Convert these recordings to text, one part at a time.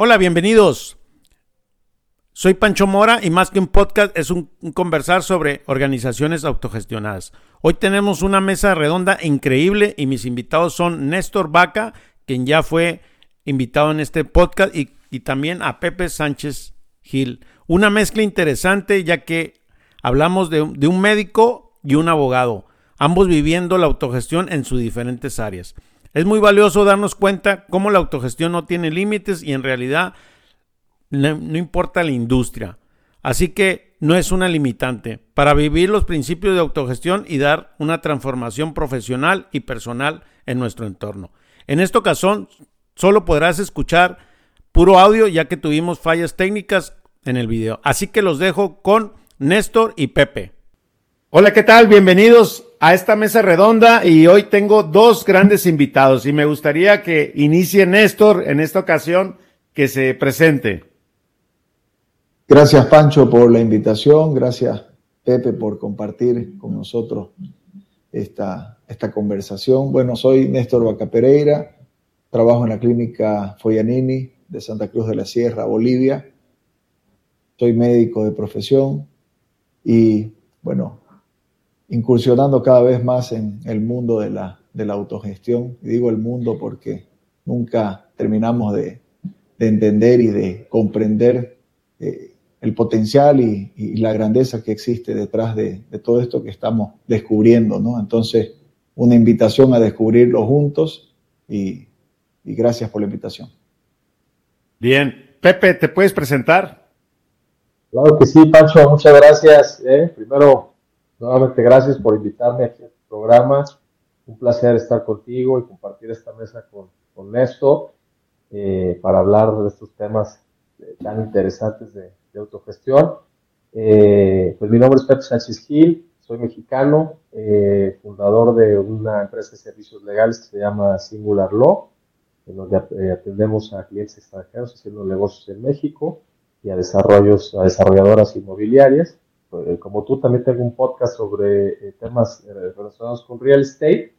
Hola, bienvenidos. Soy Pancho Mora y más que un podcast es un, conversar sobre organizaciones autogestionadas. Hoy tenemos una mesa redonda increíble y mis invitados son Néstor Vaca, quien ya fue invitado en este podcast, y, también a Pepe Sánchez Gil. Una mezcla interesante ya que hablamos de, de un médico y un abogado, ambos viviendo la autogestión en sus diferentes áreas. Es muy valioso darnos cuenta cómo la autogestión no tiene límites y en realidad no, importa la industria. Así que no es una limitante para vivir los principios de autogestión y dar una transformación profesional y personal en nuestro entorno. En esta ocasión solo podrás escuchar puro audio ya que tuvimos fallas técnicas en el video. Así que los dejo con Néstor y Pepe. Hola, ¿qué tal? Bienvenidos a esta mesa redonda y hoy tengo dos grandes invitados y me gustaría que inicie Néstor en esta ocasión que se presente. Gracias Pancho por la invitación, gracias Pepe por compartir con nosotros esta, esta conversación. Bueno, soy Néstor Vaca Pereira, trabajo en la clínica Foyanini de Santa Cruz de la Sierra, Bolivia. Soy médico de profesión y bueno, incursionando cada vez más en el mundo de la, de la autogestión. Y digo el mundo porque nunca terminamos de, entender y de comprender eh, el potencial y, la grandeza que existe detrás de, todo esto que estamos descubriendo, ¿no? Entonces, una invitación a descubrirlo juntos y, gracias por la invitación. Bien. Pepe, ¿te puedes presentar? Claro que sí, Pancho, muchas gracias. ¿eh? Primero, Nuevamente, gracias por invitarme aquí a tu programa. Un placer estar contigo y compartir esta mesa con, con Néstor eh, para hablar de estos temas eh, tan interesantes de, autogestión. Eh, pues mi nombre es Pepe Sánchez Gil, soy mexicano, fundador de una empresa de servicios legales que se llama Singular Law, en donde atendemos a clientes extranjeros haciendo negocios en México y a desarrollos, a desarrolladoras inmobiliarias. Eh, como tú, también tengo un podcast sobre eh, temas eh, relacionados con real estate.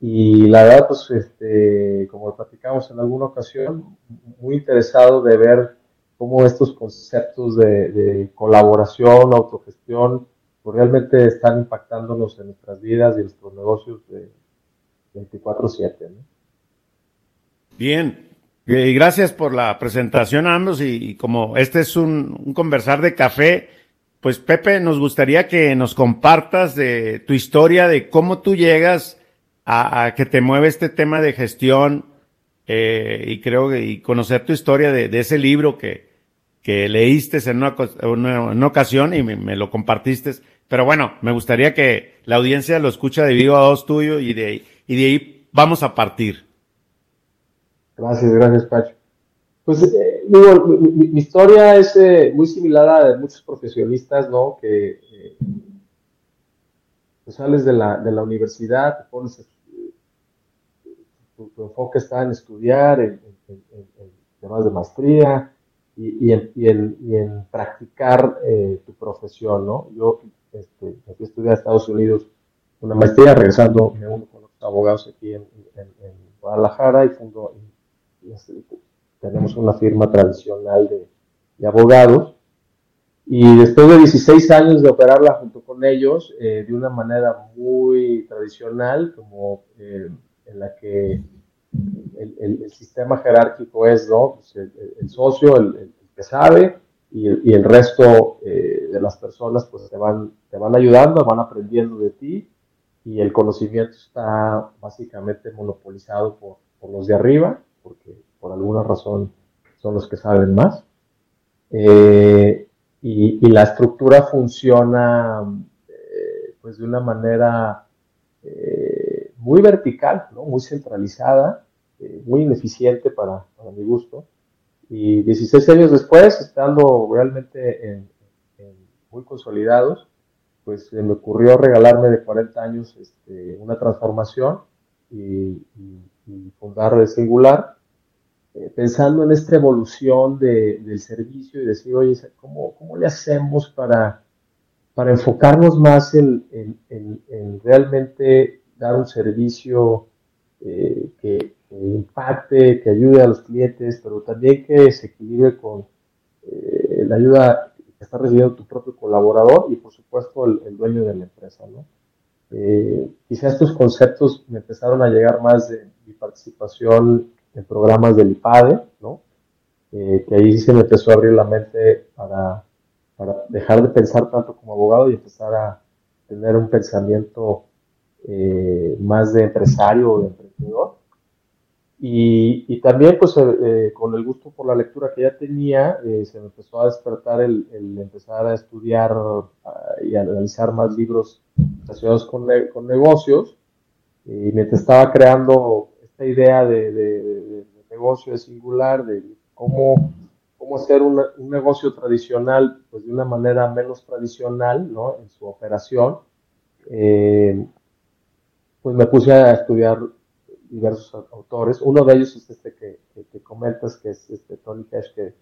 Y la verdad, pues, este, como platicamos en alguna ocasión, muy interesado de ver cómo estos conceptos de, colaboración, autogestión, pues realmente están impactándonos en nuestras vidas y en nuestros negocios de 24/7. Bien, y gracias por la presentación a ambos y, como este es un conversar de café, pues Pepe, nos gustaría que nos compartas de tu historia, de cómo tú llegas a, que te mueve este tema de gestión eh, y creo que y conocer tu historia de, ese libro que, que leíste en una, ocasión y me, lo compartiste. Pero bueno, me gustaría que la audiencia lo escucha de vivo a dos tuyo y de, y de ahí vamos a partir. Gracias, gracias, Pacho. Pues eh, mi, historia es eh, muy similar a de muchos profesionistas, ¿no? Que eh, sales de la, de la universidad, te pones, eh, tu, enfoque está en estudiar, en, temas de maestría y, en, practicar tu profesión, ¿no? Yo este, fui a Estados Unidos una maestría, regresando me uno con los abogados aquí en, Guadalajara y fundo tenemos una firma tradicional de, abogados. Y después de 16 años de operarla junto con ellos, eh, de una manera muy tradicional, como eh, en la que el, sistema jerárquico es ¿no? Pues el, socio, el, que sabe, y, el resto eh, de las personas pues te van, te van ayudando, van aprendiendo de ti, y el conocimiento está básicamente monopolizado por, por los de arriba, porque por alguna razón son los que saben más. Eh, y, la estructura funciona eh, pues de una manera eh, muy vertical, muy centralizada, muy ineficiente para, mi gusto. Y 16 años después, estando realmente muy consolidados, pues se me ocurrió regalarme de 40 años este, una transformación y, y fundar de Singular eh, pensando en esta evolución del servicio y decir, oye, ¿cómo, cómo le hacemos para, para enfocarnos más en, realmente dar un servicio eh, que, impacte, que ayude a los clientes, pero también que se equilibre con eh, la ayuda que está recibiendo tu propio colaborador y por supuesto el, dueño de la empresa. ¿no? Eh, quizá estos conceptos me empezaron a llegar más de mi participación en programas del IPADE, ¿no? Eh, que ahí se me empezó a abrir la mente para, para dejar de pensar tanto como abogado y empezar a tener un pensamiento eh, más de empresario o de emprendedor. Y, y también, pues, eh, eh, con el gusto por la lectura que ya tenía, se me empezó a despertar el, el empezar a estudiar ah, y a analizar más libros relacionados con, con negocios. Y mientras estaba creando esta idea de, de, de, negocio de singular, de cómo, cómo hacer un negocio tradicional, pues de una manera menos tradicional, ¿no? En su operación. Eh, pues me puse a estudiar diversos autores. Uno de ellos es este que, que, comentas, que es este Tony Cash, que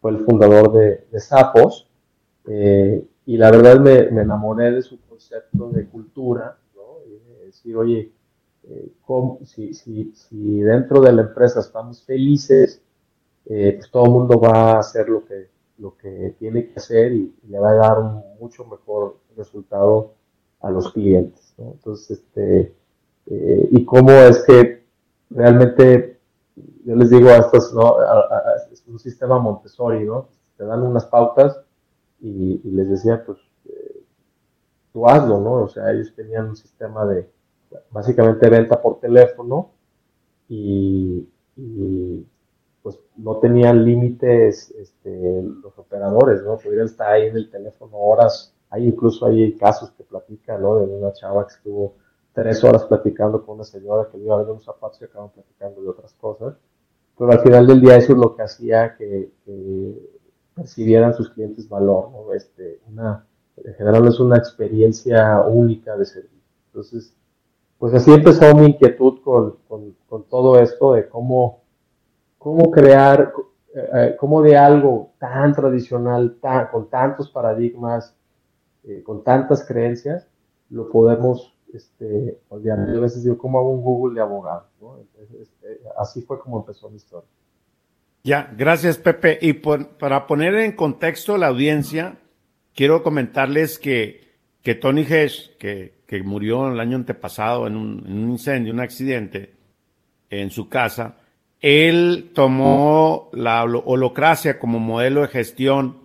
fue el fundador de, de Sapos. Eh, y la verdad me, enamoré de su concepto de cultura, ¿no? Decir, oye, eh, si, dentro de la empresa estamos felices, eh, pues todo el mundo va a hacer lo que, lo que tiene que hacer y, y le va a dar un mucho mejor resultado a los clientes. Entonces, este, eh, y cómo es que realmente, yo les digo a estos, ¿no? es un sistema Montessori, ¿no? Te dan unas pautas y, les decía, pues, eh, tú hazlo, ¿no? O sea, ellos tenían un sistema de, básicamente, venta por teléfono y, pues no tenían límites este, los operadores, ¿no? Pudieran estar ahí en el teléfono horas hay incluso hay casos que platican, ¿no? De una chava que estuvo tres horas platicando con una señora que le iba a ver unos zapatos y acaban platicando de otras cosas. Pero al final del día eso es lo que hacía que, percibieran sus clientes valor, ¿no? Este, una, en general es una experiencia única de servicio. Entonces, pues así empezó mi inquietud con, con, todo esto de cómo, cómo crear, eh, eh, cómo de algo tan tradicional, con tantos paradigmas, eh, con tantas creencias, lo podemos este, olvidar. Yo a veces digo, ¿cómo hago un Google de abogado? Este, así fue como empezó mi historia. Ya, gracias Pepe. Y para poner en contexto la audiencia, quiero comentarles que, que Tony Hesh, que, murió el año antepasado en un, en un incendio, un accidente en su casa, él tomó la holocracia como modelo de gestión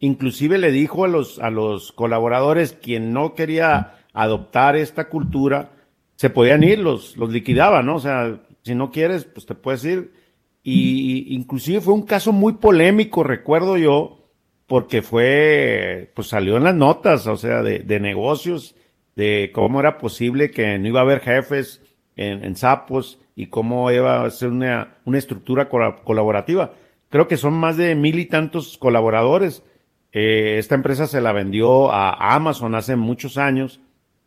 Inclusive le dijo a los, a los colaboradores quien no quería adoptar esta cultura, se podían ir, los, los liquidaba, ¿no? O sea, si no quieres, pues te puedes ir. Y inclusive fue un caso muy polémico, recuerdo yo, porque fue, pues salió en las notas, o sea, de, de negocios, de cómo era posible que no iba a haber jefes en, Sapos y cómo iba a ser una, una estructura colaborativa. Creo que son más de mil y tantos colaboradores eh, esta empresa se la vendió a Amazon hace muchos años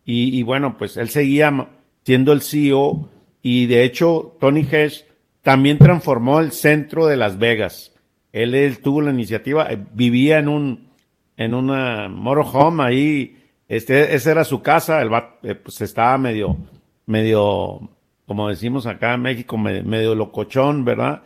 y, bueno, pues él seguía siendo el CEO y de hecho Tony Hesh también transformó el centro de Las Vegas. Él, tuvo la iniciativa, eh, vivía en un en una motorhome ahí, este, esa era su casa, el eh, pues estaba medio, medio, como decimos acá en México, medio, locochón, ¿verdad?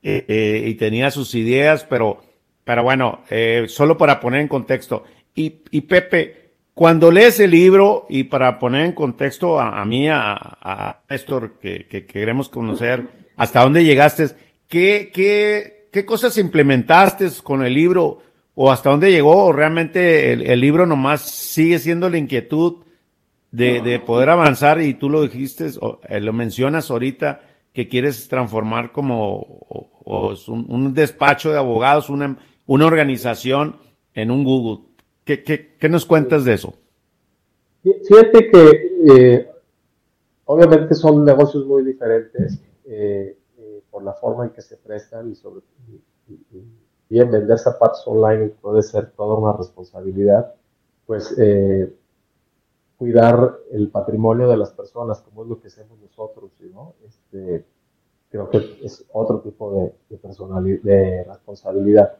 y tenía sus ideas, pero pero bueno, eh, solo para poner en contexto. Y, Pepe, cuando lees el libro y para poner en contexto a, mí, a, a Néstor, que, queremos conocer hasta dónde llegaste, ¿qué, qué, qué cosas implementaste con el libro o hasta dónde llegó? ¿O realmente el, libro nomás sigue siendo la inquietud de, poder avanzar y tú lo dijiste, o, eh, lo mencionas ahorita, que quieres transformar como un, un, despacho de abogados, una, una organización en un Google. ¿Qué, qué, nos cuentas de eso? Fíjate que eh, obviamente son negocios muy diferentes eh, por la forma en que se prestan y sobre bien vender zapatos online puede ser toda una responsabilidad, pues cuidar el patrimonio de las personas, como es lo que hacemos nosotros, ¿no? Este, creo que es otro tipo de, de responsabilidad.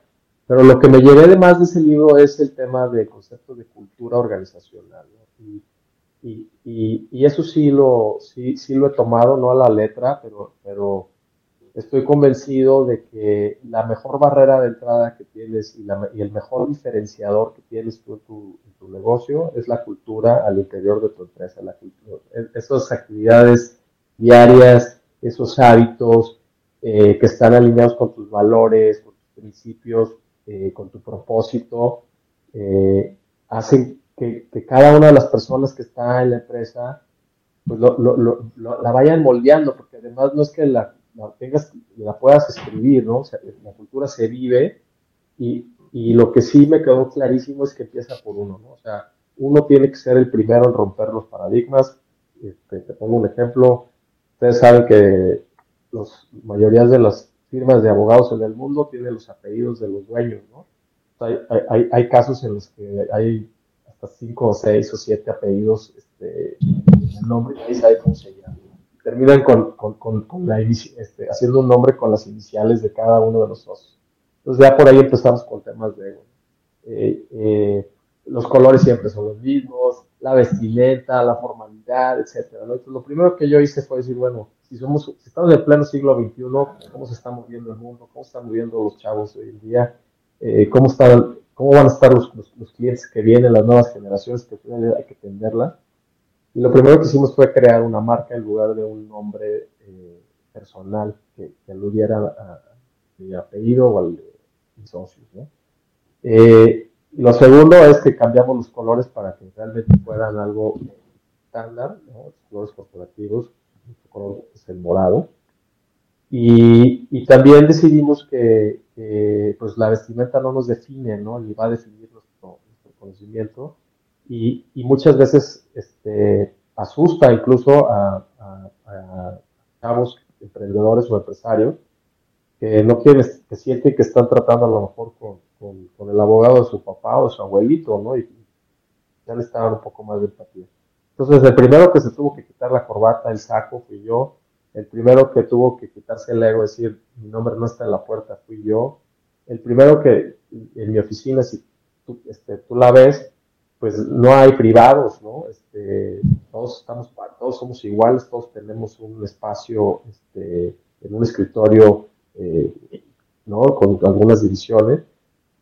Pero lo que me llevé de más de ese libro es el tema de concepto de cultura organizacional. Y, Y, y, eso sí lo, sí, sí lo he tomado, no a la letra, pero, pero estoy convencido de que la mejor barrera de entrada que tienes y, el mejor diferenciador que tienes tú en tu, negocio es la cultura al interior de tu empresa. Cultura, esas actividades diarias, esos hábitos eh, que están alineados con tus valores, con tus principios, eh, con tu propósito, eh, hacen que, cada una de las personas que está en la empresa pues la vayan moldeando, porque además no es que la, tengas, la puedas escribir, ¿no? O sea, la cultura se vive y, y, lo que sí me quedó clarísimo es que empieza por uno, ¿no? O sea, uno tiene que ser el primero en romper los paradigmas. Este, te pongo un ejemplo. Ustedes saben que las mayorías de las firmas de abogados en el mundo tienen los apellidos de los dueños, ¿no? hay, hay, hay, casos en los que hay hasta cinco o seis o siete apellidos este, el nombre y nadie sabe cómo se llama. Terminan con, con, con, la, este, haciendo un nombre con las iniciales de cada uno de los socios. Entonces ya por ahí empezamos con temas de eh, eh, los colores siempre son los mismos, la vestimenta, la formalidad, etcétera. Entonces, lo primero que yo hice fue decir, bueno, si somos, si estamos en pleno siglo XXI, ¿cómo se está moviendo el mundo? ¿Cómo están moviendo los chavos hoy en día? Eh, ¿cómo, están, ¿Cómo van a estar los, los, clientes que vienen, las nuevas generaciones que hay que atenderlas? Y lo primero que hicimos fue crear una marca en lugar de un nombre eh, personal que, que, aludiera a, mi apellido o al de mis socios. ¿no? Eh, lo segundo es que cambiamos los colores para que realmente fueran algo estándar, ¿no? los colores corporativos, el color es el morado. Y, también decidimos que, pues la vestimenta no nos define, ¿no? Va a definir nuestro, conocimiento. Y, muchas veces este, asusta incluso a, a, chavos emprendedores o empresarios que no quieren, que sienten que están tratando a lo mejor con, el abogado de su papá o su abuelito, ¿no? Y ya le estaban un poco más de empatía. Entonces, el primero que se tuvo que quitar la corbata, el saco, fui yo. El primero que tuvo que quitarse el ego, decir, mi nombre no está en la puerta, fui yo. El primero que en mi oficina, si tú, este, tú la ves, pues no hay privados, ¿no? Este, todos estamos, todos somos iguales, todos tenemos un espacio, este, en un escritorio, eh, ¿no? Con algunas divisiones.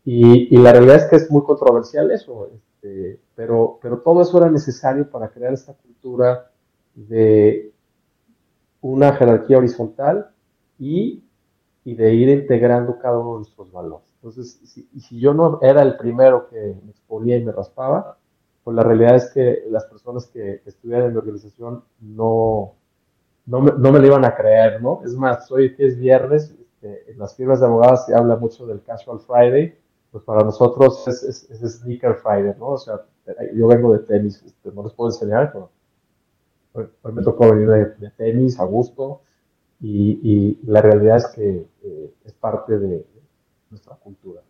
Y, y, la realidad es que es muy controversial eso, este, pero, pero todo eso era necesario para crear esta cultura de una jerarquía horizontal y, y de ir integrando cada uno de nuestros valores. Entonces, si, si yo no era el primero que me exponía y me raspaba, pues la realidad es que las personas que, estudian en mi organización no, no, me, no me lo iban a creer, ¿no? Es más, hoy es viernes, este, en las firmas de abogados se habla mucho del Casual Friday, pues para nosotros es, es, Sneaker Friday, ¿no? O sea, yo vengo de tenis, este, no les puedo enseñar, pero hoy, me tocó venir de, tenis a gusto y, la realidad es que eh, es parte de, nuestra cultura.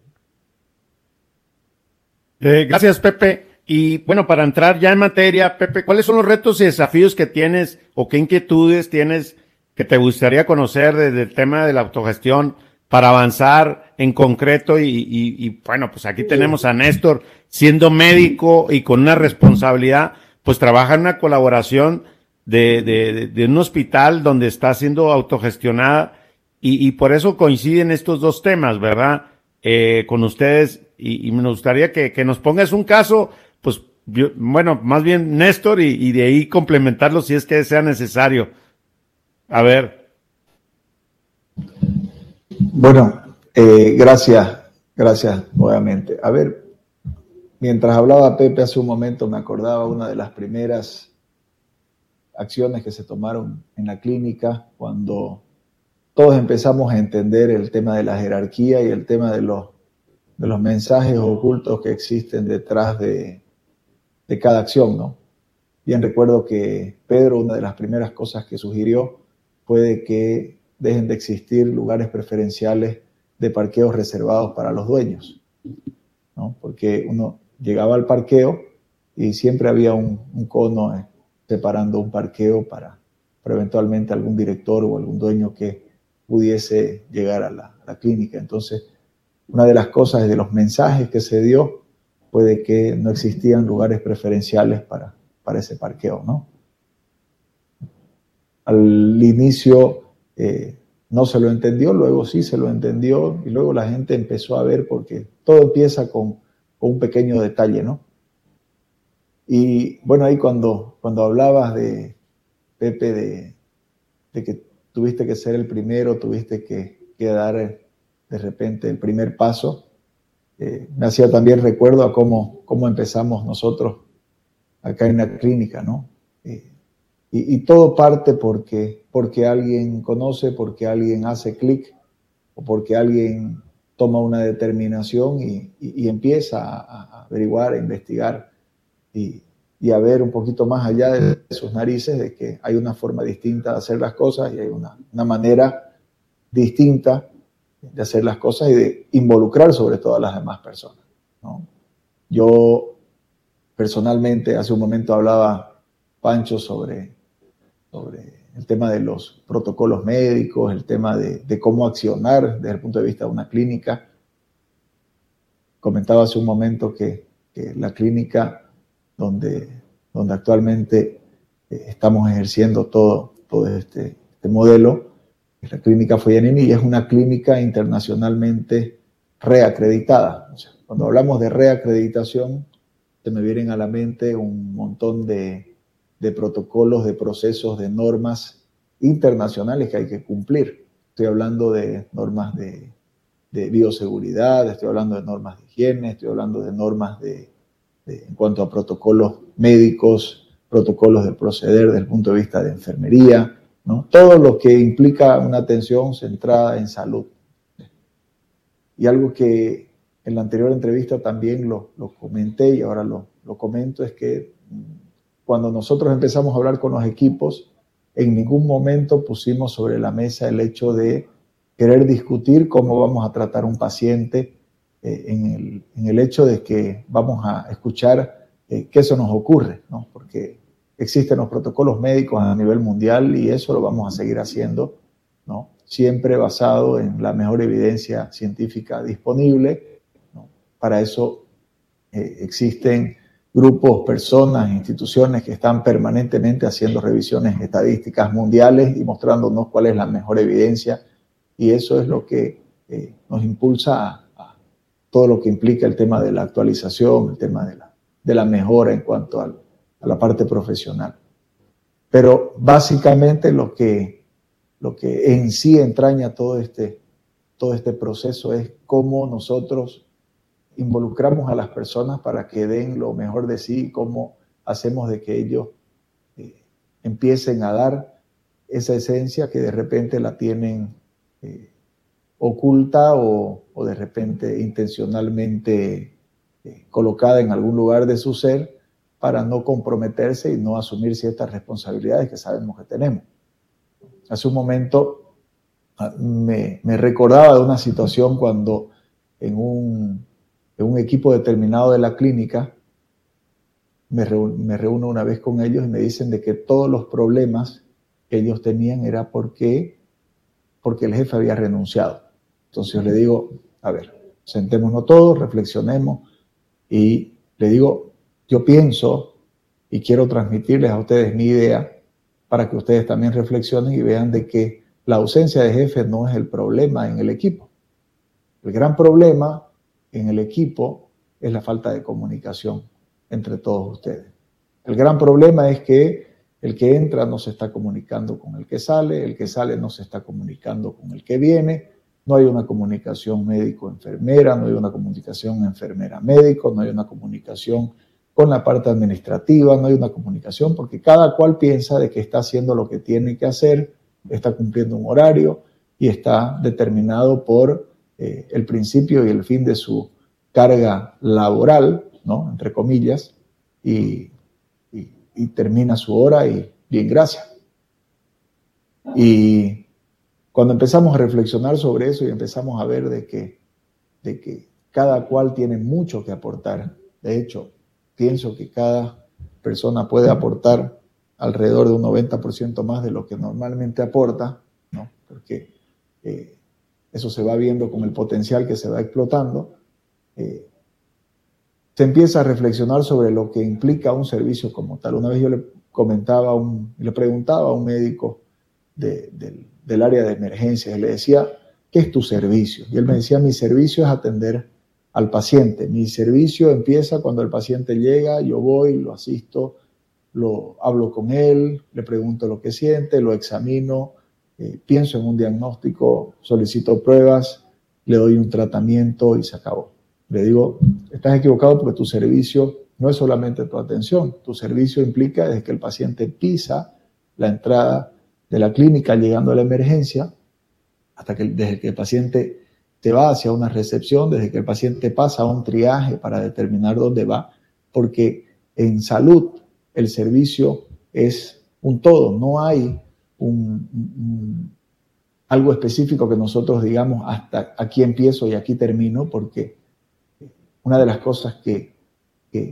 Eh, gracias, Pepe. Y bueno, para entrar ya en materia, Pepe, ¿cuáles son los retos y desafíos que tienes o qué inquietudes tienes que te gustaría conocer desde el tema de la autogestión para avanzar en concreto y, bueno, pues aquí tenemos a Néstor siendo médico y con una responsabilidad, pues trabaja en una colaboración de, de, un hospital donde está siendo autogestionada y, por eso coinciden estos dos temas, ¿verdad? Eh, con ustedes y, me gustaría que, que, nos pongas un caso, pues bueno, más bien Néstor y, y de ahí complementarlo si es que sea necesario. A ver. Bueno, eh, gracias, gracias nuevamente. A ver, mientras hablaba Pepe hace un momento, me acordaba una de las primeras acciones que se tomaron en la clínica cuando todos empezamos a entender el tema de la jerarquía y el tema de los, de los mensajes ocultos que existen detrás de, de cada acción, ¿no? Bien recuerdo que Pedro, una de las primeras cosas que sugirió fue que dejen de existir lugares preferenciales de parqueos reservados para los dueños, ¿no? Porque uno llegaba al parqueo y siempre había un, cono separando un parqueo para, eventualmente algún director o algún dueño que pudiese llegar a la, clínica. Entonces, una de las cosas de los mensajes que se dio fue de que no existían lugares preferenciales para, para ese parqueo, ¿no? Al inicio eh, no se lo entendió, luego sí se lo entendió y luego la gente empezó a ver porque todo empieza con, un pequeño detalle, ¿no? Y bueno, ahí cuando, cuando hablabas de, Pepe, de, que tuviste que ser el primero, tuviste que, que dar eh, de repente el primer paso, eh, me hacía también recuerdo a cómo, cómo empezamos nosotros acá en la clínica, ¿no? Eh, y, todo parte porque, porque alguien conoce, porque alguien hace clic o porque alguien toma una determinación y, empieza a, averiguar, a investigar y, a ver un poquito más allá de sus narices de que hay una forma distinta de hacer las cosas y hay una, una manera distinta de hacer las cosas y de involucrar sobre todo a las demás personas. Yo personalmente hace un momento hablaba Pancho sobre, sobre el tema de los protocolos médicos, el tema de, cómo accionar desde el punto de vista de una clínica. Comentaba hace un momento que, la clínica donde, donde actualmente eh, estamos ejerciendo todo, todo este, este modelo la clínica Foyanini y es una clínica internacionalmente reacreditada. cuando hablamos de reacreditación, se me vienen a la mente un montón de, protocolos, de procesos, de normas internacionales que hay que cumplir. Estoy hablando de normas de, bioseguridad, estoy hablando de normas de higiene, estoy hablando de normas de, en cuanto a protocolos médicos, protocolos de proceder desde el punto de vista de enfermería, todo lo que implica una atención centrada en salud. Y algo que en la anterior entrevista también lo, comenté y ahora lo, comento es que mm, cuando nosotros empezamos a hablar con los equipos, en ningún momento pusimos sobre la mesa el hecho de querer discutir cómo vamos a tratar un paciente eh, en, el, hecho de que vamos a escuchar eh, qué eso nos ocurre, ¿no? porque existen los protocolos médicos a nivel mundial y eso lo vamos a seguir haciendo, ¿no? Siempre basado en la mejor evidencia científica disponible. Para eso eh, existen grupos, personas, instituciones que están permanentemente haciendo revisiones estadísticas mundiales y mostrándonos cuál es la mejor evidencia. Y eso es lo que eh, nos impulsa a, todo lo que implica el tema de la actualización, el tema de la, de la mejora en cuanto al, a la parte profesional. Pero básicamente lo que, lo que en sí entraña todo este, todo este proceso es cómo nosotros involucramos a las personas para que den lo mejor de sí, cómo hacemos de que ellos eh, empiecen a dar esa esencia que de repente la tienen eh, oculta o, de repente intencionalmente eh, colocada en algún lugar de su ser para no comprometerse y no asumir ciertas responsabilidades que sabemos que tenemos. Hace un momento ah, me, recordaba de una situación cuando en un, equipo determinado de la clínica me, reúno una vez con ellos y me dicen de que todos los problemas que ellos tenían era porque, porque el jefe había renunciado. Entonces yo le digo, a ver, sentémonos todos, reflexionemos y le digo, yo pienso y quiero transmitirles a ustedes mi idea para que ustedes también reflexionen y vean de que la ausencia de jefe no es el problema en el equipo. El gran problema en el equipo es la falta de comunicación entre todos ustedes. El gran problema es que el que entra no se está comunicando con el que sale, el que sale no se está comunicando con el que viene, no hay una comunicación médico-enfermera, no hay una comunicación enfermera-médico, no hay una comunicación con la parte administrativa, no hay una comunicación, porque cada cual piensa de que está haciendo lo que tiene que hacer, está cumpliendo un horario y está determinado por eh, el principio y el fin de su carga laboral, ¿no? Entre comillas, y, termina su hora y bien, gracias. Y cuando empezamos a reflexionar sobre eso y empezamos a ver de que, de que cada cual tiene mucho que aportar, de hecho, pienso que cada persona puede aportar alrededor de un 90% más de lo que normalmente aporta, ¿no? porque eh, eso se va viendo con el potencial que se va explotando. Eh, se empieza a reflexionar sobre lo que implica un servicio como tal. Una vez yo le comentaba, le preguntaba a un médico del área de emergencias, le decía, ¿qué es tu servicio? Y él me decía, mi servicio es atender al paciente. Mi servicio empieza cuando el paciente llega, yo voy, lo asisto, lo hablo con él, le pregunto lo que siente, lo examino, eh, pienso en un diagnóstico, solicito pruebas, le doy un tratamiento y se acabó. Le digo, estás equivocado porque tu servicio no es solamente tu atención, tu servicio implica desde que el paciente pisa la entrada de la clínica llegando a la emergencia, hasta que desde que el paciente te va hacia una recepción, desde que el paciente pasa a un triaje para determinar dónde va, porque en salud el servicio es un todo, no hay un, algo específico que nosotros digamos hasta aquí empiezo y aquí termino, porque una de las cosas que,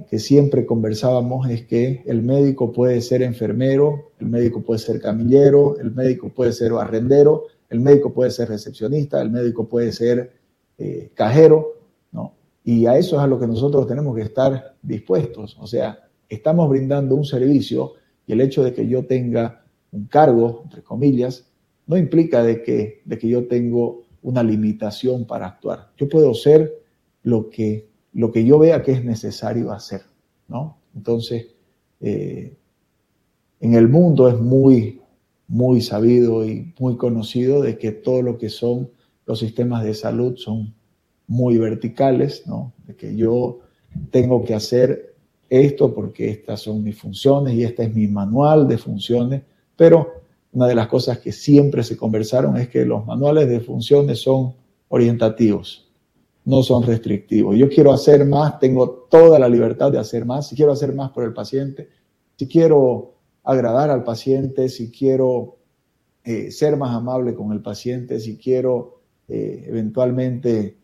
que, siempre conversábamos es que el médico puede ser enfermero, el médico puede ser camillero, el médico puede ser barrendero, el médico puede ser recepcionista, el médico puede ser eh, cajero, ¿no? Y a eso es a lo que nosotros tenemos que estar dispuestos. O sea, estamos brindando un servicio y el hecho de que yo tenga un cargo, entre comillas, no implica de que, de que yo tengo una limitación para actuar. Yo puedo ser lo que lo que yo vea que es necesario hacer, ¿no? Entonces, eh, en el mundo es muy, muy sabido y muy conocido de que todo lo que son los sistemas de salud son muy verticales, ¿no? De que yo tengo que hacer esto porque estas son mis funciones y este es mi manual de funciones, pero una de las cosas que siempre se conversaron es que los manuales de funciones son orientativos, no son restrictivos. Yo quiero hacer más, tengo toda la libertad de hacer más. Si quiero hacer más por el paciente, si quiero agradar al paciente, si quiero eh, ser más amable con el paciente, si quiero eh, eventualmente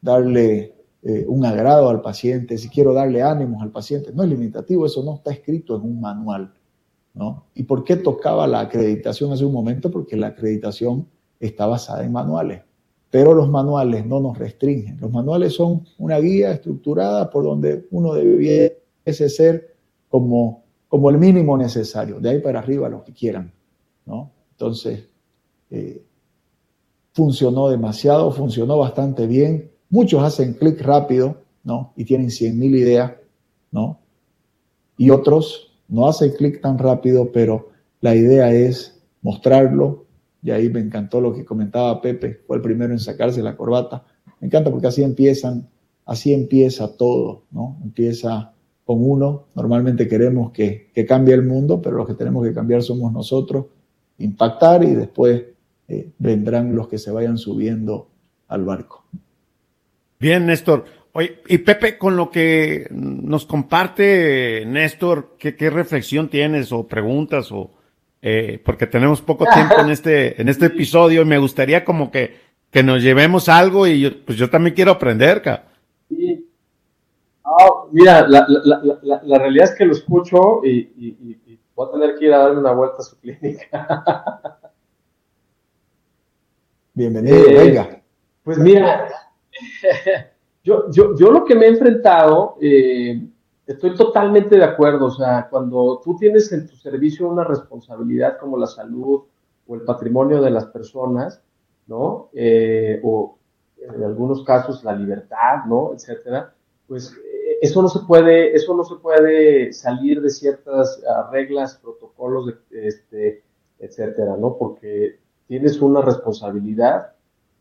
darle eh, un agrado al paciente, si quiero darle ánimos al paciente. No es limitativo, eso no está escrito en un manual. ¿no? ¿Y por qué tocaba la acreditación hace un momento? Porque la acreditación está basada en manuales pero los manuales no nos restringen. Los manuales son una guía estructurada por donde uno debiese ser como, como el mínimo necesario, de ahí para arriba lo que quieran. ¿no? Entonces, eh, funcionó demasiado, funcionó bastante bien. Muchos hacen clic rápido ¿no? y tienen 100.000 ideas, ¿no? y otros no hacen clic tan rápido, pero la idea es mostrarlo, y ahí me encantó lo que comentaba Pepe, fue el primero en sacarse la corbata. Me encanta porque así empiezan, así empieza todo, ¿no? Empieza con uno, normalmente queremos que, cambie el mundo, pero los que tenemos que cambiar somos nosotros, impactar y después eh, vendrán los que se vayan subiendo al barco. Bien, Néstor. Oye, y Pepe, con lo que nos comparte Néstor, ¿qué, qué reflexión tienes o preguntas o, eh, porque tenemos poco tiempo en este, en este episodio y me gustaría como que, que nos llevemos algo y yo, pues yo también quiero aprender, ca. Sí. mira, la, la, la, realidad es que lo escucho y, y, voy a tener que ir a darle una vuelta a su clínica. Bienvenido, eh, venga. Pues mira, yo, yo, yo lo que me he enfrentado, eh, Estoy totalmente de acuerdo, o sea, cuando tú tienes en tu servicio una responsabilidad como la salud o el patrimonio de las personas, ¿no? Eh, o en algunos casos la libertad, ¿no? Etcétera, pues eh, eso no se puede, eso no se puede salir de ciertas ah, reglas, protocolos, este, etcétera, ¿no? Porque tienes una responsabilidad,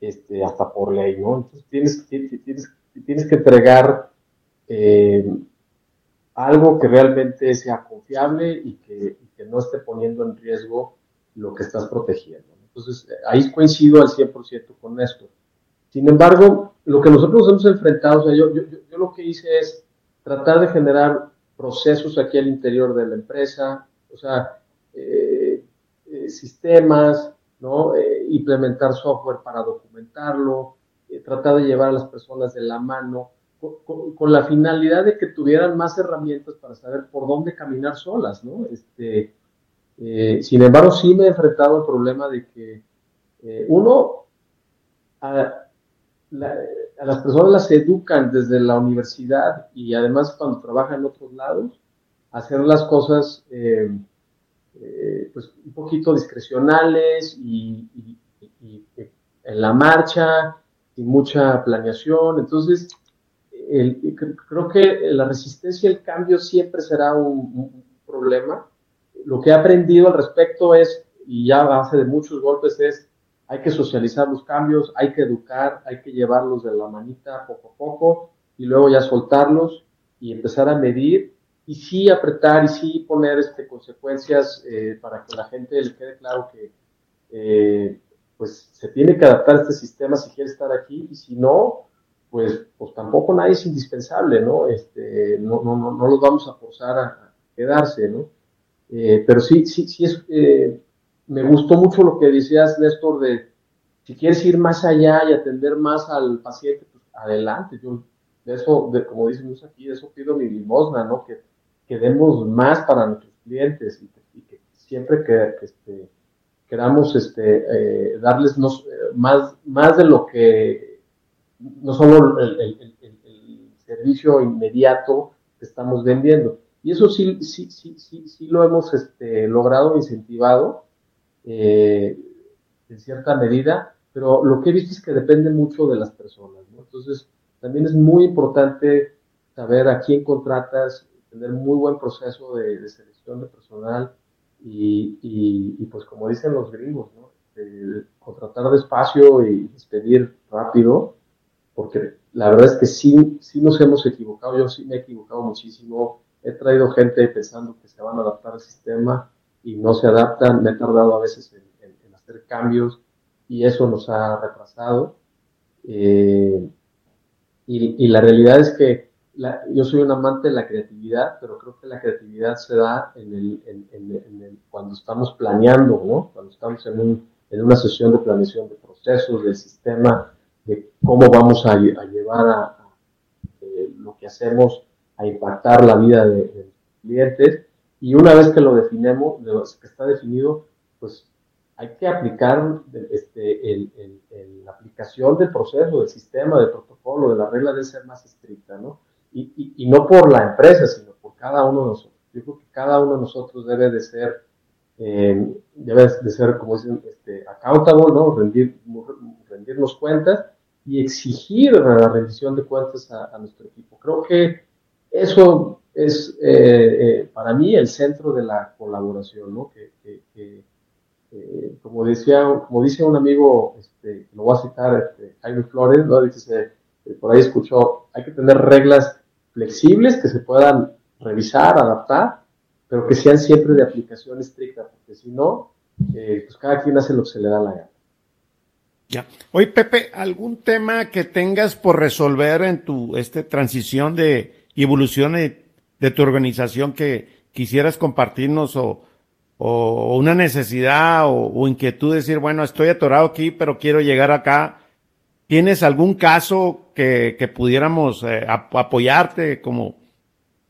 este, hasta por ley, ¿no? Entonces tienes, tienes, tienes que entregar eh, algo que realmente sea confiable y que, no esté poniendo en riesgo lo que estás protegiendo. Entonces, ahí coincido al 100% con esto. Sin embargo, lo que nosotros hemos enfrentado, o sea, yo, lo que hice es tratar de generar procesos aquí al interior de la empresa, o sea, eh, eh, sistemas, ¿no? Eh, implementar software para documentarlo, tratar de llevar a las personas de la mano con, la finalidad de que tuvieran más herramientas para saber por dónde caminar solas, ¿no? Este, eh, sin embargo, sí me he enfrentado al problema de que, eh, uno, al a las personas las educan desde la universidad y además cuando trabajan en otros lados, hacer las cosas eh, eh, pues un poquito discrecionales y, en la marcha, sin mucha planeación. Entonces, creo que la resistencia al cambio siempre será un, problema. Lo que he aprendido al respecto es, y ya a base de muchos golpes, es hay que socializar los cambios, hay que educar, hay que llevarlos de la manita poco a poco y luego ya soltarlos y empezar a medir y sí apretar y sí poner este, consecuencias eh, para que la gente le quede claro que eh, pues se tiene que adaptar a este sistema si quiere estar aquí y si no, pues, pues tampoco nadie es indispensable, ¿no? Este, no, no, no, no los vamos a forzar a, quedarse, ¿no? Eh, pero sí, sí, sí es, me gustó mucho lo que decías, Néstor, de si quieres ir más allá y atender más al paciente, pues adelante. Yo, de eso, de, como dicen aquí, de eso pido mi limosna, ¿no? Que, que demos más para nuestros clientes y que, siempre que, este, queramos este, eh, darles eh, más, más de lo que, no solo el, el, servicio inmediato que estamos vendiendo. Y eso sí, sí, sí, sí, sí lo hemos este, logrado, incentivado eh, en cierta medida, pero lo que he visto es que depende mucho de las personas, ¿no? Entonces, también es muy importante saber a quién contratas, tener muy buen proceso de, selección de personal y, y, pues como dicen los gringos, contratar despacio y despedir rápido, porque la verdad es que sí, sí nos hemos equivocado, yo sí me he equivocado muchísimo, he traído gente pensando que se van a adaptar al sistema y no se adaptan. Me he tardado a veces en, hacer cambios y eso nos ha retrasado. Eh, y, la realidad es que yo soy un amante de la creatividad, pero creo que la creatividad se da en cuando estamos planeando, ¿no? cuando estamos en, una sesión de planeación de procesos, del sistema, de cómo vamos a, llevar a, eh, lo que hacemos a impactar la vida de, de los clientes y una vez que lo definimos, que está definido, pues hay que aplicar este, el, la aplicación del proceso, del sistema, del protocolo, de la regla debe ser más estricta, ¿no? Y, y, no por la empresa, sino por cada uno de nosotros. Yo creo que cada uno de nosotros debe de ser, eh, debe de ser, como dicen, este, accountable, ¿no? Rendir, rendirnos cuentas y exigir la rendición de cuentas a, nuestro equipo. Creo que eso es eh, eh, para mí el centro de la colaboración, ¿no? Que, eh, como decía, como dice un amigo, este, lo voy a citar, este, Jaime Flores, ¿no? Dice, por ahí escuchó, hay que tener reglas flexibles que se puedan revisar, adaptar, pero que sean siempre de aplicación estricta, porque si no, pues cada quien hace lo que se le da la gana. Oye, Pepe, ¿algún tema que tengas por resolver en tu este, transición de evolución de tu organización que quisieras compartirnos o, o una necesidad o, inquietud de decir, bueno, estoy atorado aquí, pero quiero llegar acá. ¿Tienes algún caso que, que pudiéramos eh, apoyarte como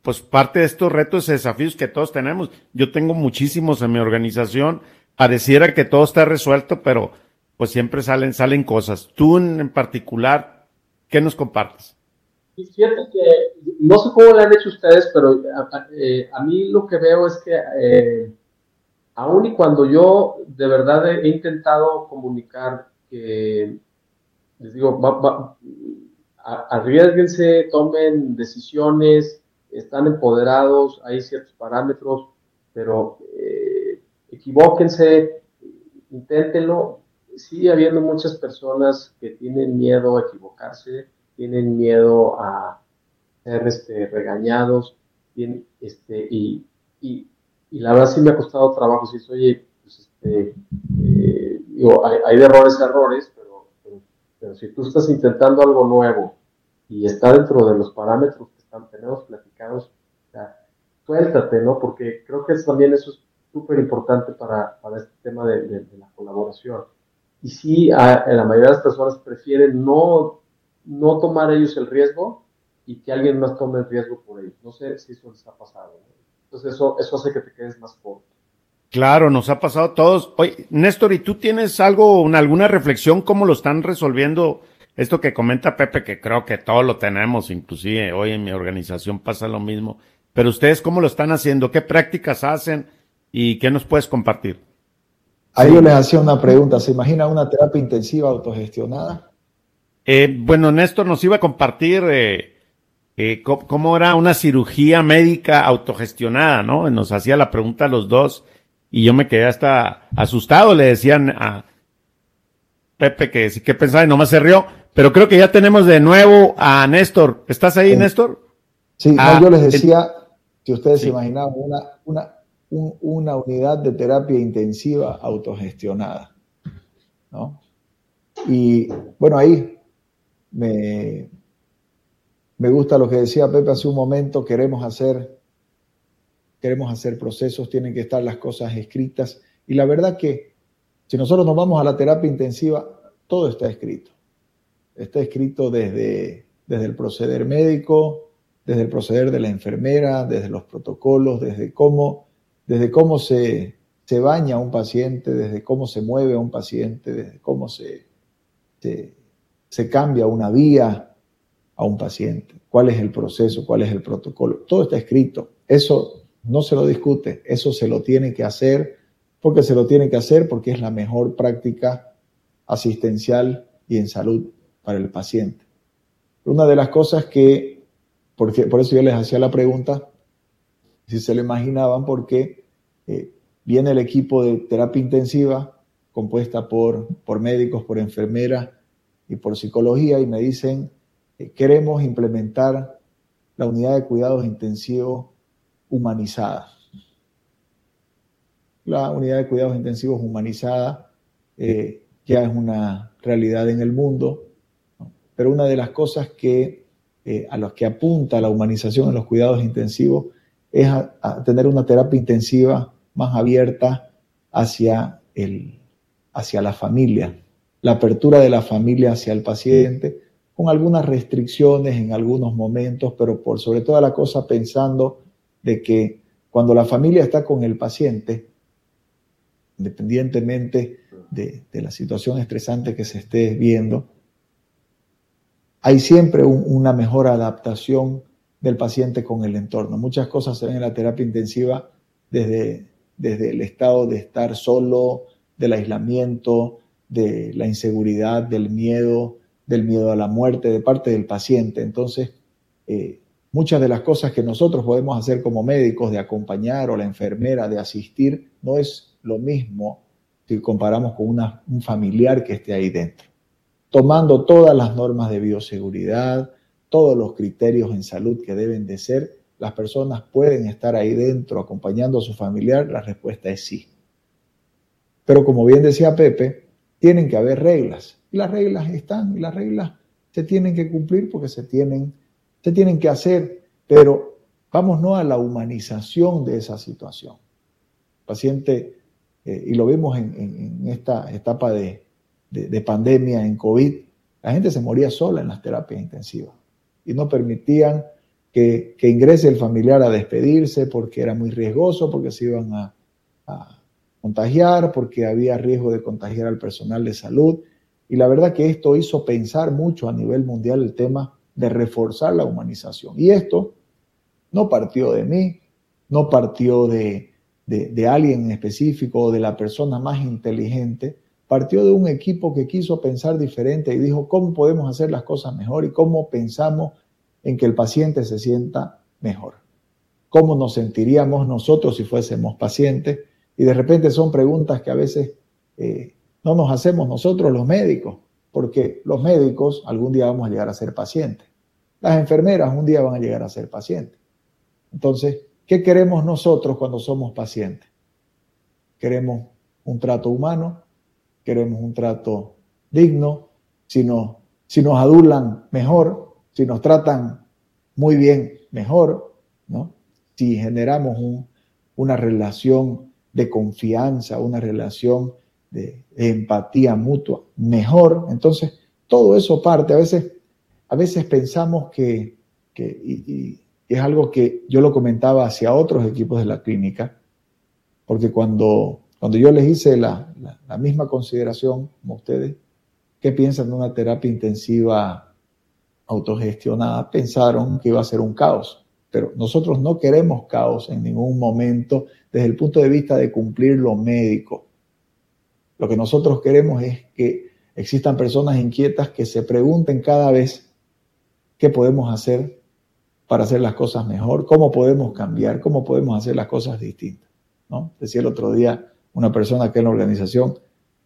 pues parte de estos retos y desafíos que todos tenemos? Yo tengo muchísimos en mi organización. Pareciera que todo está resuelto, pero pues siempre salen, salen cosas. Tú en particular, ¿qué nos compartes? cierto que no sé cómo lo han hecho ustedes, pero eh, a, mí lo que veo es que eh, aun y cuando yo de verdad he, intentado comunicar que, les digo, va, arriesguense, tomen decisiones, están empoderados, hay ciertos parámetros, pero eh, equivóquense, inténtenlo. Sigue habiendo muchas personas que tienen miedo a equivocarse, tienen miedo a ser este, regañados, este, y, y, la verdad sí me ha costado trabajo, si oye, pues este, eh, digo, hay, de errores errores, pero, si tú estás intentando algo nuevo y está dentro de los parámetros que están, tenemos platicados, suéltate, ¿no? Porque creo que también eso es súper importante para, para, este tema de, la colaboración. Y sí, a, la mayoría de las personas prefieren no no tomar ellos el riesgo y que alguien más tome el riesgo por ellos. No sé si eso les ha pasado. Entonces eso, eso hace que te quedes más corto. Claro, nos ha pasado a todos. Oye, Néstor, ¿y tú tienes algo, alguna reflexión cómo lo están resolviendo esto que comenta Pepe, que creo que todo lo tenemos, inclusive hoy en mi organización pasa lo mismo, pero ustedes cómo lo están haciendo, qué prácticas hacen y qué nos puedes compartir. Ahí yo les hacía una pregunta, ¿se imagina una terapia intensiva autogestionada? Eh, bueno, Néstor nos iba a compartir eh, eh, cómo, era una cirugía médica autogestionada, ¿no? Nos hacía la pregunta a los dos y yo me quedé hasta asustado, le decían a Pepe que sí que pensaba y nomás se rió, pero creo que ya tenemos de nuevo a Néstor. ¿Estás ahí, Néstor? Sí, ah, yo les decía que ustedes se imaginaban una, una, una unidad de terapia intensiva autogestionada, ¿no? Y bueno, ahí me, me gusta lo que decía Pepe hace un momento, queremos hacer, queremos hacer procesos, tienen que estar las cosas escritas. Y la verdad que si nosotros nos vamos a la terapia intensiva, todo está escrito. Está escrito desde, desde el proceder médico, desde el proceder de la enfermera, desde los protocolos, desde cómo, desde cómo se, se baña un paciente, desde cómo se mueve un paciente, desde cómo se, se, cambia una vía a un paciente, cuál es el proceso, cuál es el protocolo. Todo está escrito. Eso no se lo discute, eso se lo tiene que hacer porque se lo tiene que hacer porque es la mejor práctica asistencial y en salud para el paciente. Una de las cosas que, porque, por eso yo les hacía la pregunta, si se lo imaginaban, porque eh, viene el equipo de terapia intensiva compuesta por, por médicos, por enfermeras y por psicología y me dicen, eh, queremos implementar la unidad de cuidados intensivos humanizada. La unidad de cuidados intensivos humanizada eh, ya es una realidad en el mundo, pero una de las cosas que eh, a las que apunta la humanización en los cuidados intensivos es a, tener una terapia intensiva más abierta hacia, el, hacia la familia, la apertura de la familia hacia el paciente, con algunas restricciones en algunos momentos, pero por sobre toda la cosa pensando de que cuando la familia está con el paciente, independientemente de, la situación estresante que se esté viendo, hay siempre una mejor adaptación del paciente con el entorno. Muchas cosas se ven en la terapia intensiva desde, desde el estado de estar solo, del aislamiento, de la inseguridad, del miedo, del miedo a la muerte de parte del paciente. Entonces, eh, muchas de las cosas que nosotros podemos hacer como médicos, de acompañar o la enfermera, de asistir, no es lo mismo si comparamos con un familiar que esté ahí dentro. Tomando todas las normas de bioseguridad, todos los criterios en salud que deben de ser, las personas pueden estar ahí dentro acompañando a su familiar, la respuesta es sí. Pero como bien decía Pepe, tienen que haber reglas. Y las reglas están, y las reglas se tienen que cumplir porque se tienen, se tienen que hacer, pero vamos no a la humanización de esa situación. El paciente, eh, y lo vimos en, esta etapa de, pandemia, en COVID, la gente se moría sola en las terapias intensivas y no permitían que, ingrese el familiar a despedirse porque era muy riesgoso, porque se iban a contagiar, porque había riesgo de contagiar al personal de salud. Y la verdad que esto hizo pensar mucho a nivel mundial el tema de reforzar la humanización. Y esto no partió de mí, no partió de, de, alguien en específico o de la persona más inteligente, partió de un equipo que quiso pensar diferente y dijo cómo podemos hacer las cosas mejor y cómo pensamos en que el paciente se sienta mejor. ¿Cómo nos sentiríamos nosotros si fuésemos pacientes? Y de repente son preguntas que a veces eh, no nos hacemos nosotros los médicos, porque los médicos algún día vamos a llegar a ser pacientes. Las enfermeras un día van a llegar a ser pacientes. Entonces, ¿qué queremos nosotros cuando somos pacientes? Queremos un trato humano, queremos un trato digno, si nos, si nos adulan mejor, si nos tratan muy bien mejor, ¿no? si generamos una relación de confianza, una relación de, empatía mutua mejor. Entonces, todo eso parte. A veces, a veces pensamos que, y, es algo que yo lo comentaba hacia otros equipos de la clínica, porque cuando, cuando yo les hice la, misma consideración como ustedes, ¿qué piensan de una terapia intensiva autogestionada? Pensaron que iba a ser un caos, pero nosotros no queremos caos en ningún momento desde el punto de vista de cumplir lo médico. Lo que nosotros queremos es que existan personas inquietas que se pregunten cada vez qué podemos hacer para hacer las cosas mejor, cómo podemos cambiar, cómo podemos hacer las cosas distintas. ¿no? Decía el otro día una persona que en la organización,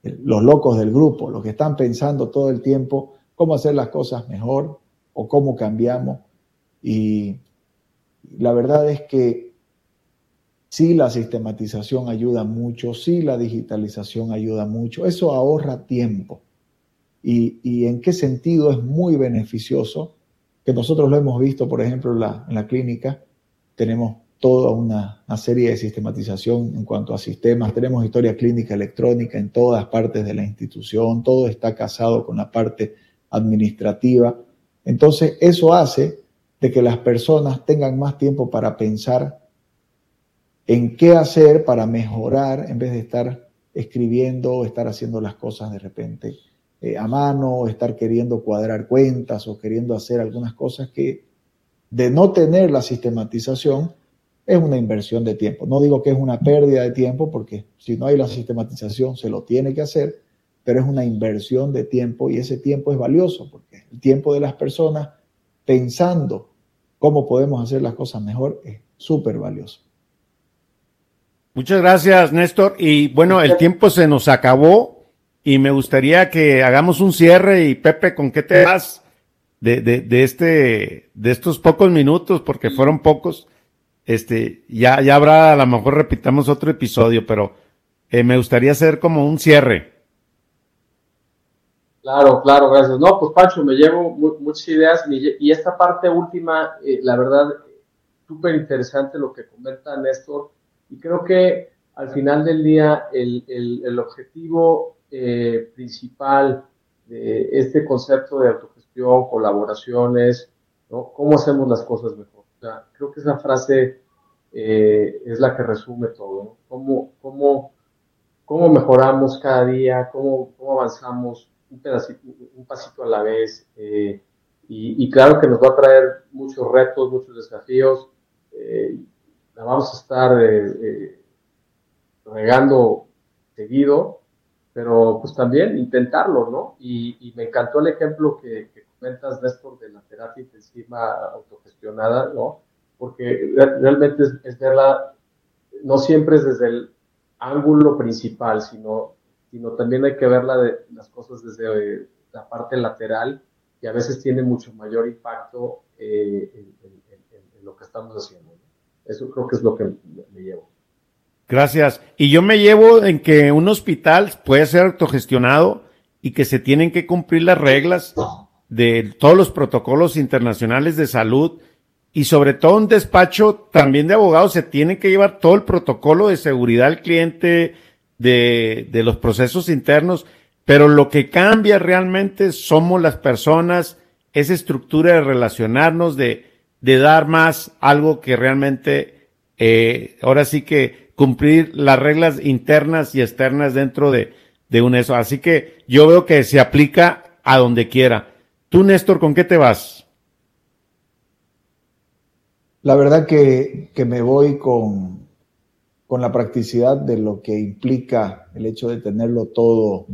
los locos del grupo, los que están pensando todo el tiempo cómo hacer las cosas mejor o cómo cambiamos. Y la verdad es que sí la sistematización ayuda mucho, sí la digitalización ayuda mucho, eso ahorra tiempo. ¿Y, en qué sentido es muy beneficioso? Que nosotros lo hemos visto, por ejemplo, la, en la clínica, tenemos toda una, serie de sistematización en cuanto a sistemas. Tenemos historia clínica electrónica en todas partes de la institución, todo está casado con la parte administrativa. Entonces, eso hace de que las personas tengan más tiempo para pensar en qué hacer para mejorar en vez de estar escribiendo estar haciendo las cosas de repente eh, a mano, estar queriendo cuadrar cuentas o queriendo hacer algunas cosas que de no tener la sistematización es una inversión de tiempo. No digo que es una pérdida de tiempo, porque si no hay la sistematización se lo tiene que hacer, pero es una inversión de tiempo y ese tiempo es valioso, porque el tiempo de las personas pensando cómo podemos hacer las cosas mejor es súper valioso. Muchas gracias, Néstor. Y bueno, el tiempo se nos acabó y me gustaría que hagamos un cierre y Pepe, ¿con qué te vas de, de, de este, de estos pocos minutos? Porque fueron pocos este, ya, ya habrá, a lo mejor repitamos otro episodio, pero eh, me gustaría hacer como un cierre. Claro, claro, gracias. No, pues Pancho, me llevo muchas ideas y esta parte última, eh, la verdad, súper interesante lo que comenta Néstor y creo que al final del día el, el, el objetivo eh, principal de este concepto de autogestión, colaboraciones, ¿no? ¿Cómo hacemos las cosas mejor? Creo que esa frase eh, es la que resume todo, ¿no? ¿Cómo, cómo, cómo mejoramos cada día, cómo, cómo avanzamos un, pedacito, un pasito a la vez. Eh, y, claro que nos va a traer muchos retos, muchos desafíos. Eh, la vamos a estar regando seguido, pero pues también intentarlo, ¿no? Y, me encantó el ejemplo que, que comentas, Néstor, de la terapia intensiva autogestionada, ¿no? Porque realmente es, verla, no siempre es desde el ángulo principal, sino, sino también hay que verla de las cosas desde eh, la parte lateral y a veces tiene mucho mayor impacto eh, en, lo que estamos haciendo. Eso creo que es lo que me llevo. Gracias. Y yo me llevo en que un hospital puede ser autogestionado y que se tienen que cumplir las reglas de todos los protocolos internacionales de salud y sobre todo un despacho también de abogados se tiene que llevar todo el protocolo de seguridad al cliente, de, de los procesos internos, pero lo que cambia realmente somos las personas, esa estructura de relacionarnos, de, de dar más algo que realmente, eh, ahora sí que cumplir las reglas internas y externas dentro de, de un eso. Así que yo veo que se aplica a donde quiera. Tú, Néstor, ¿con qué te vas? La verdad que, me voy con, con, la practicidad de lo que implica el hecho de tenerlo todo,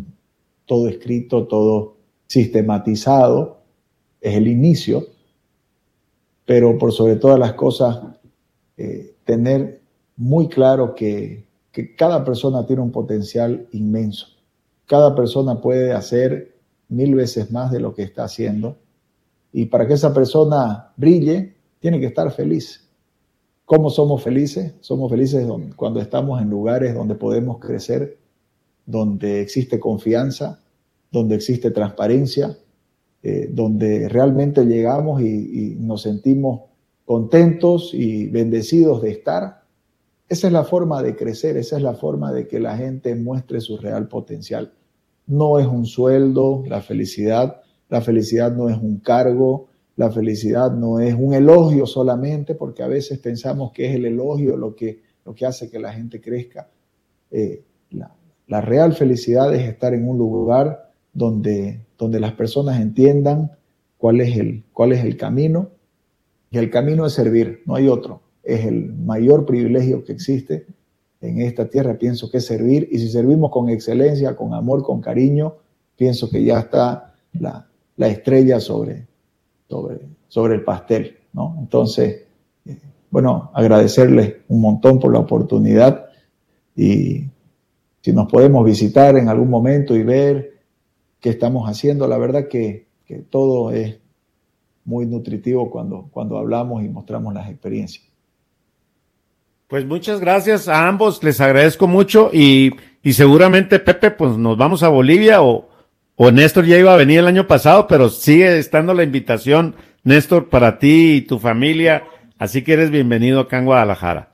todo escrito, todo sistematizado. Es el inicio, pero por sobre todas las cosas, eh, tener muy claro que, que cada persona tiene un potencial inmenso. Cada persona puede hacer mil veces más de lo que está haciendo. Y para que esa persona brille, tiene que estar feliz. ¿Cómo somos felices? Somos felices cuando estamos en lugares donde podemos crecer, donde existe confianza, donde existe transparencia, eh, donde realmente llegamos y, y nos sentimos contentos y bendecidos de estar. Esa es la forma de crecer, esa es la forma de que la gente muestre su real potencial no es un sueldo, la felicidad, la felicidad no es un cargo, la felicidad no es un elogio solamente, porque a veces pensamos que es el elogio lo que, lo que hace que la gente crezca. Eh, la, real felicidad es estar en un lugar donde, donde las personas entiendan cuál es, el, cuál es el camino. Y el camino es servir, no hay otro. Es el mayor privilegio que existe en esta tierra, pienso que servir. Y si servimos con excelencia, con amor, con cariño, pienso que ya está la, la estrella sobre, sobre, sobre el pastel. ¿no? Entonces, eh, bueno, agradecerles un montón por la oportunidad y si nos podemos visitar en algún momento y ver qué estamos haciendo, la verdad que, que todo es muy nutritivo cuando, cuando hablamos y mostramos las experiencias. Pues muchas gracias a ambos, les agradezco mucho y, y seguramente Pepe, pues nos vamos a Bolivia o, o Néstor ya iba a venir el año pasado, pero sigue estando la invitación, Néstor, para ti y tu familia, así que eres bienvenido acá en Guadalajara.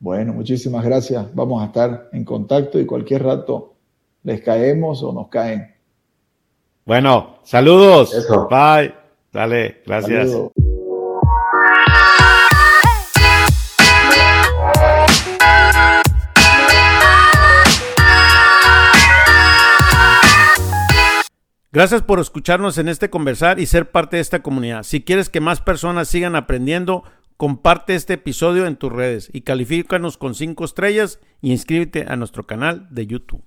Bueno, muchísimas gracias. Vamos a estar en contacto y cualquier rato les caemos o nos caen. Bueno, saludos. Bye. Dale, gracias. Gracias por escucharnos en este conversar y ser parte de esta comunidad. Si quieres que más personas sigan aprendiendo, comparte este episodio en tus redes y califícanos con cinco estrellas y inscríbete a nuestro canal de YouTube.